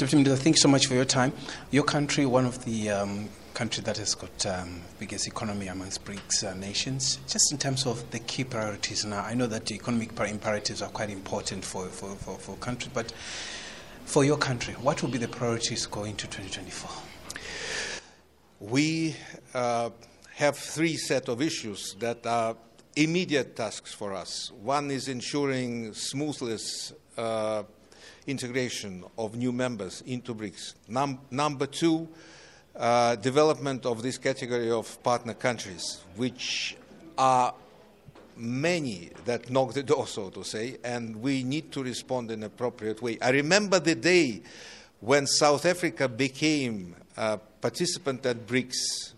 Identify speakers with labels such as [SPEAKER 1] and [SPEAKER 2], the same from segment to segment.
[SPEAKER 1] Deputy Minister, thank you so much for your time. Your country, one of the um, countries that has got um, biggest economy amongst BRICS uh, nations, just in terms of the key priorities now, I know that the economic imperatives are quite important for, for, for, for country, but for your country, what will be the priorities going to 2024?
[SPEAKER 2] We uh, have three set of issues that are immediate tasks for us. One is ensuring smoothness uh, integration of new members into BRICS. Num- number two, uh, development of this category of partner countries, which are many that knock the door, so to say, and we need to respond in an appropriate way. I remember the day when South Africa became a participant at BRICS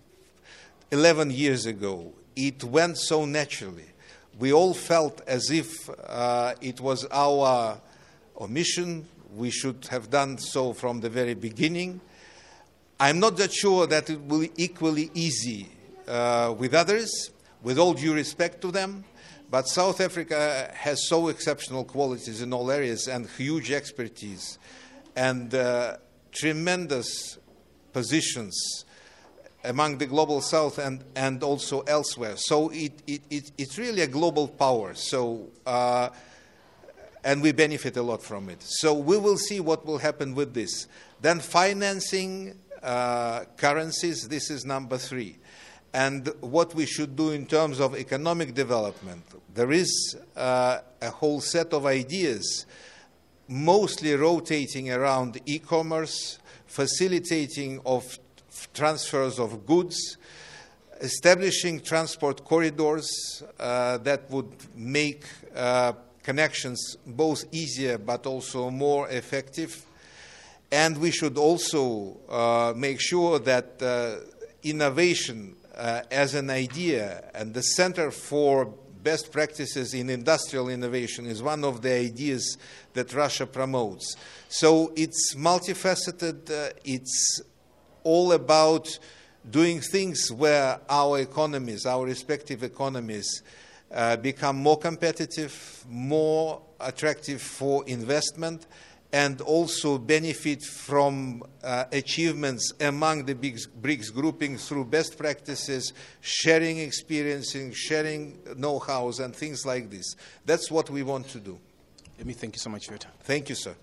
[SPEAKER 2] 11 years ago. It went so naturally. We all felt as if uh, it was our omission. We should have done so from the very beginning. I'm not that sure that it will be equally easy uh, with others, with all due respect to them. But South Africa has so exceptional qualities in all areas and huge expertise and uh, tremendous positions among the global south and, and also elsewhere. So it, it, it, it's really a global power. So, uh, and we benefit a lot from it. So we will see what will happen with this. Then financing uh, currencies, this is number three. And what we should do in terms of economic development. There is uh, a whole set of ideas, mostly rotating around e commerce, facilitating of transfers of goods, establishing transport corridors uh, that would make uh, connections both easier but also more effective. And we should also uh, make sure that uh, innovation uh, as an idea and the Center for Best Practices in Industrial Innovation is one of the ideas that Russia promotes. So it's multifaceted, uh, it's all about doing things where our economies, our respective economies, uh, become more competitive, more attractive for investment, and also benefit from uh, achievements among the big BRICS grouping through best practices, sharing experiences, sharing know-hows, and things like this. That's what we want to do.
[SPEAKER 1] Let me thank you so much for your time.
[SPEAKER 2] Thank you, sir.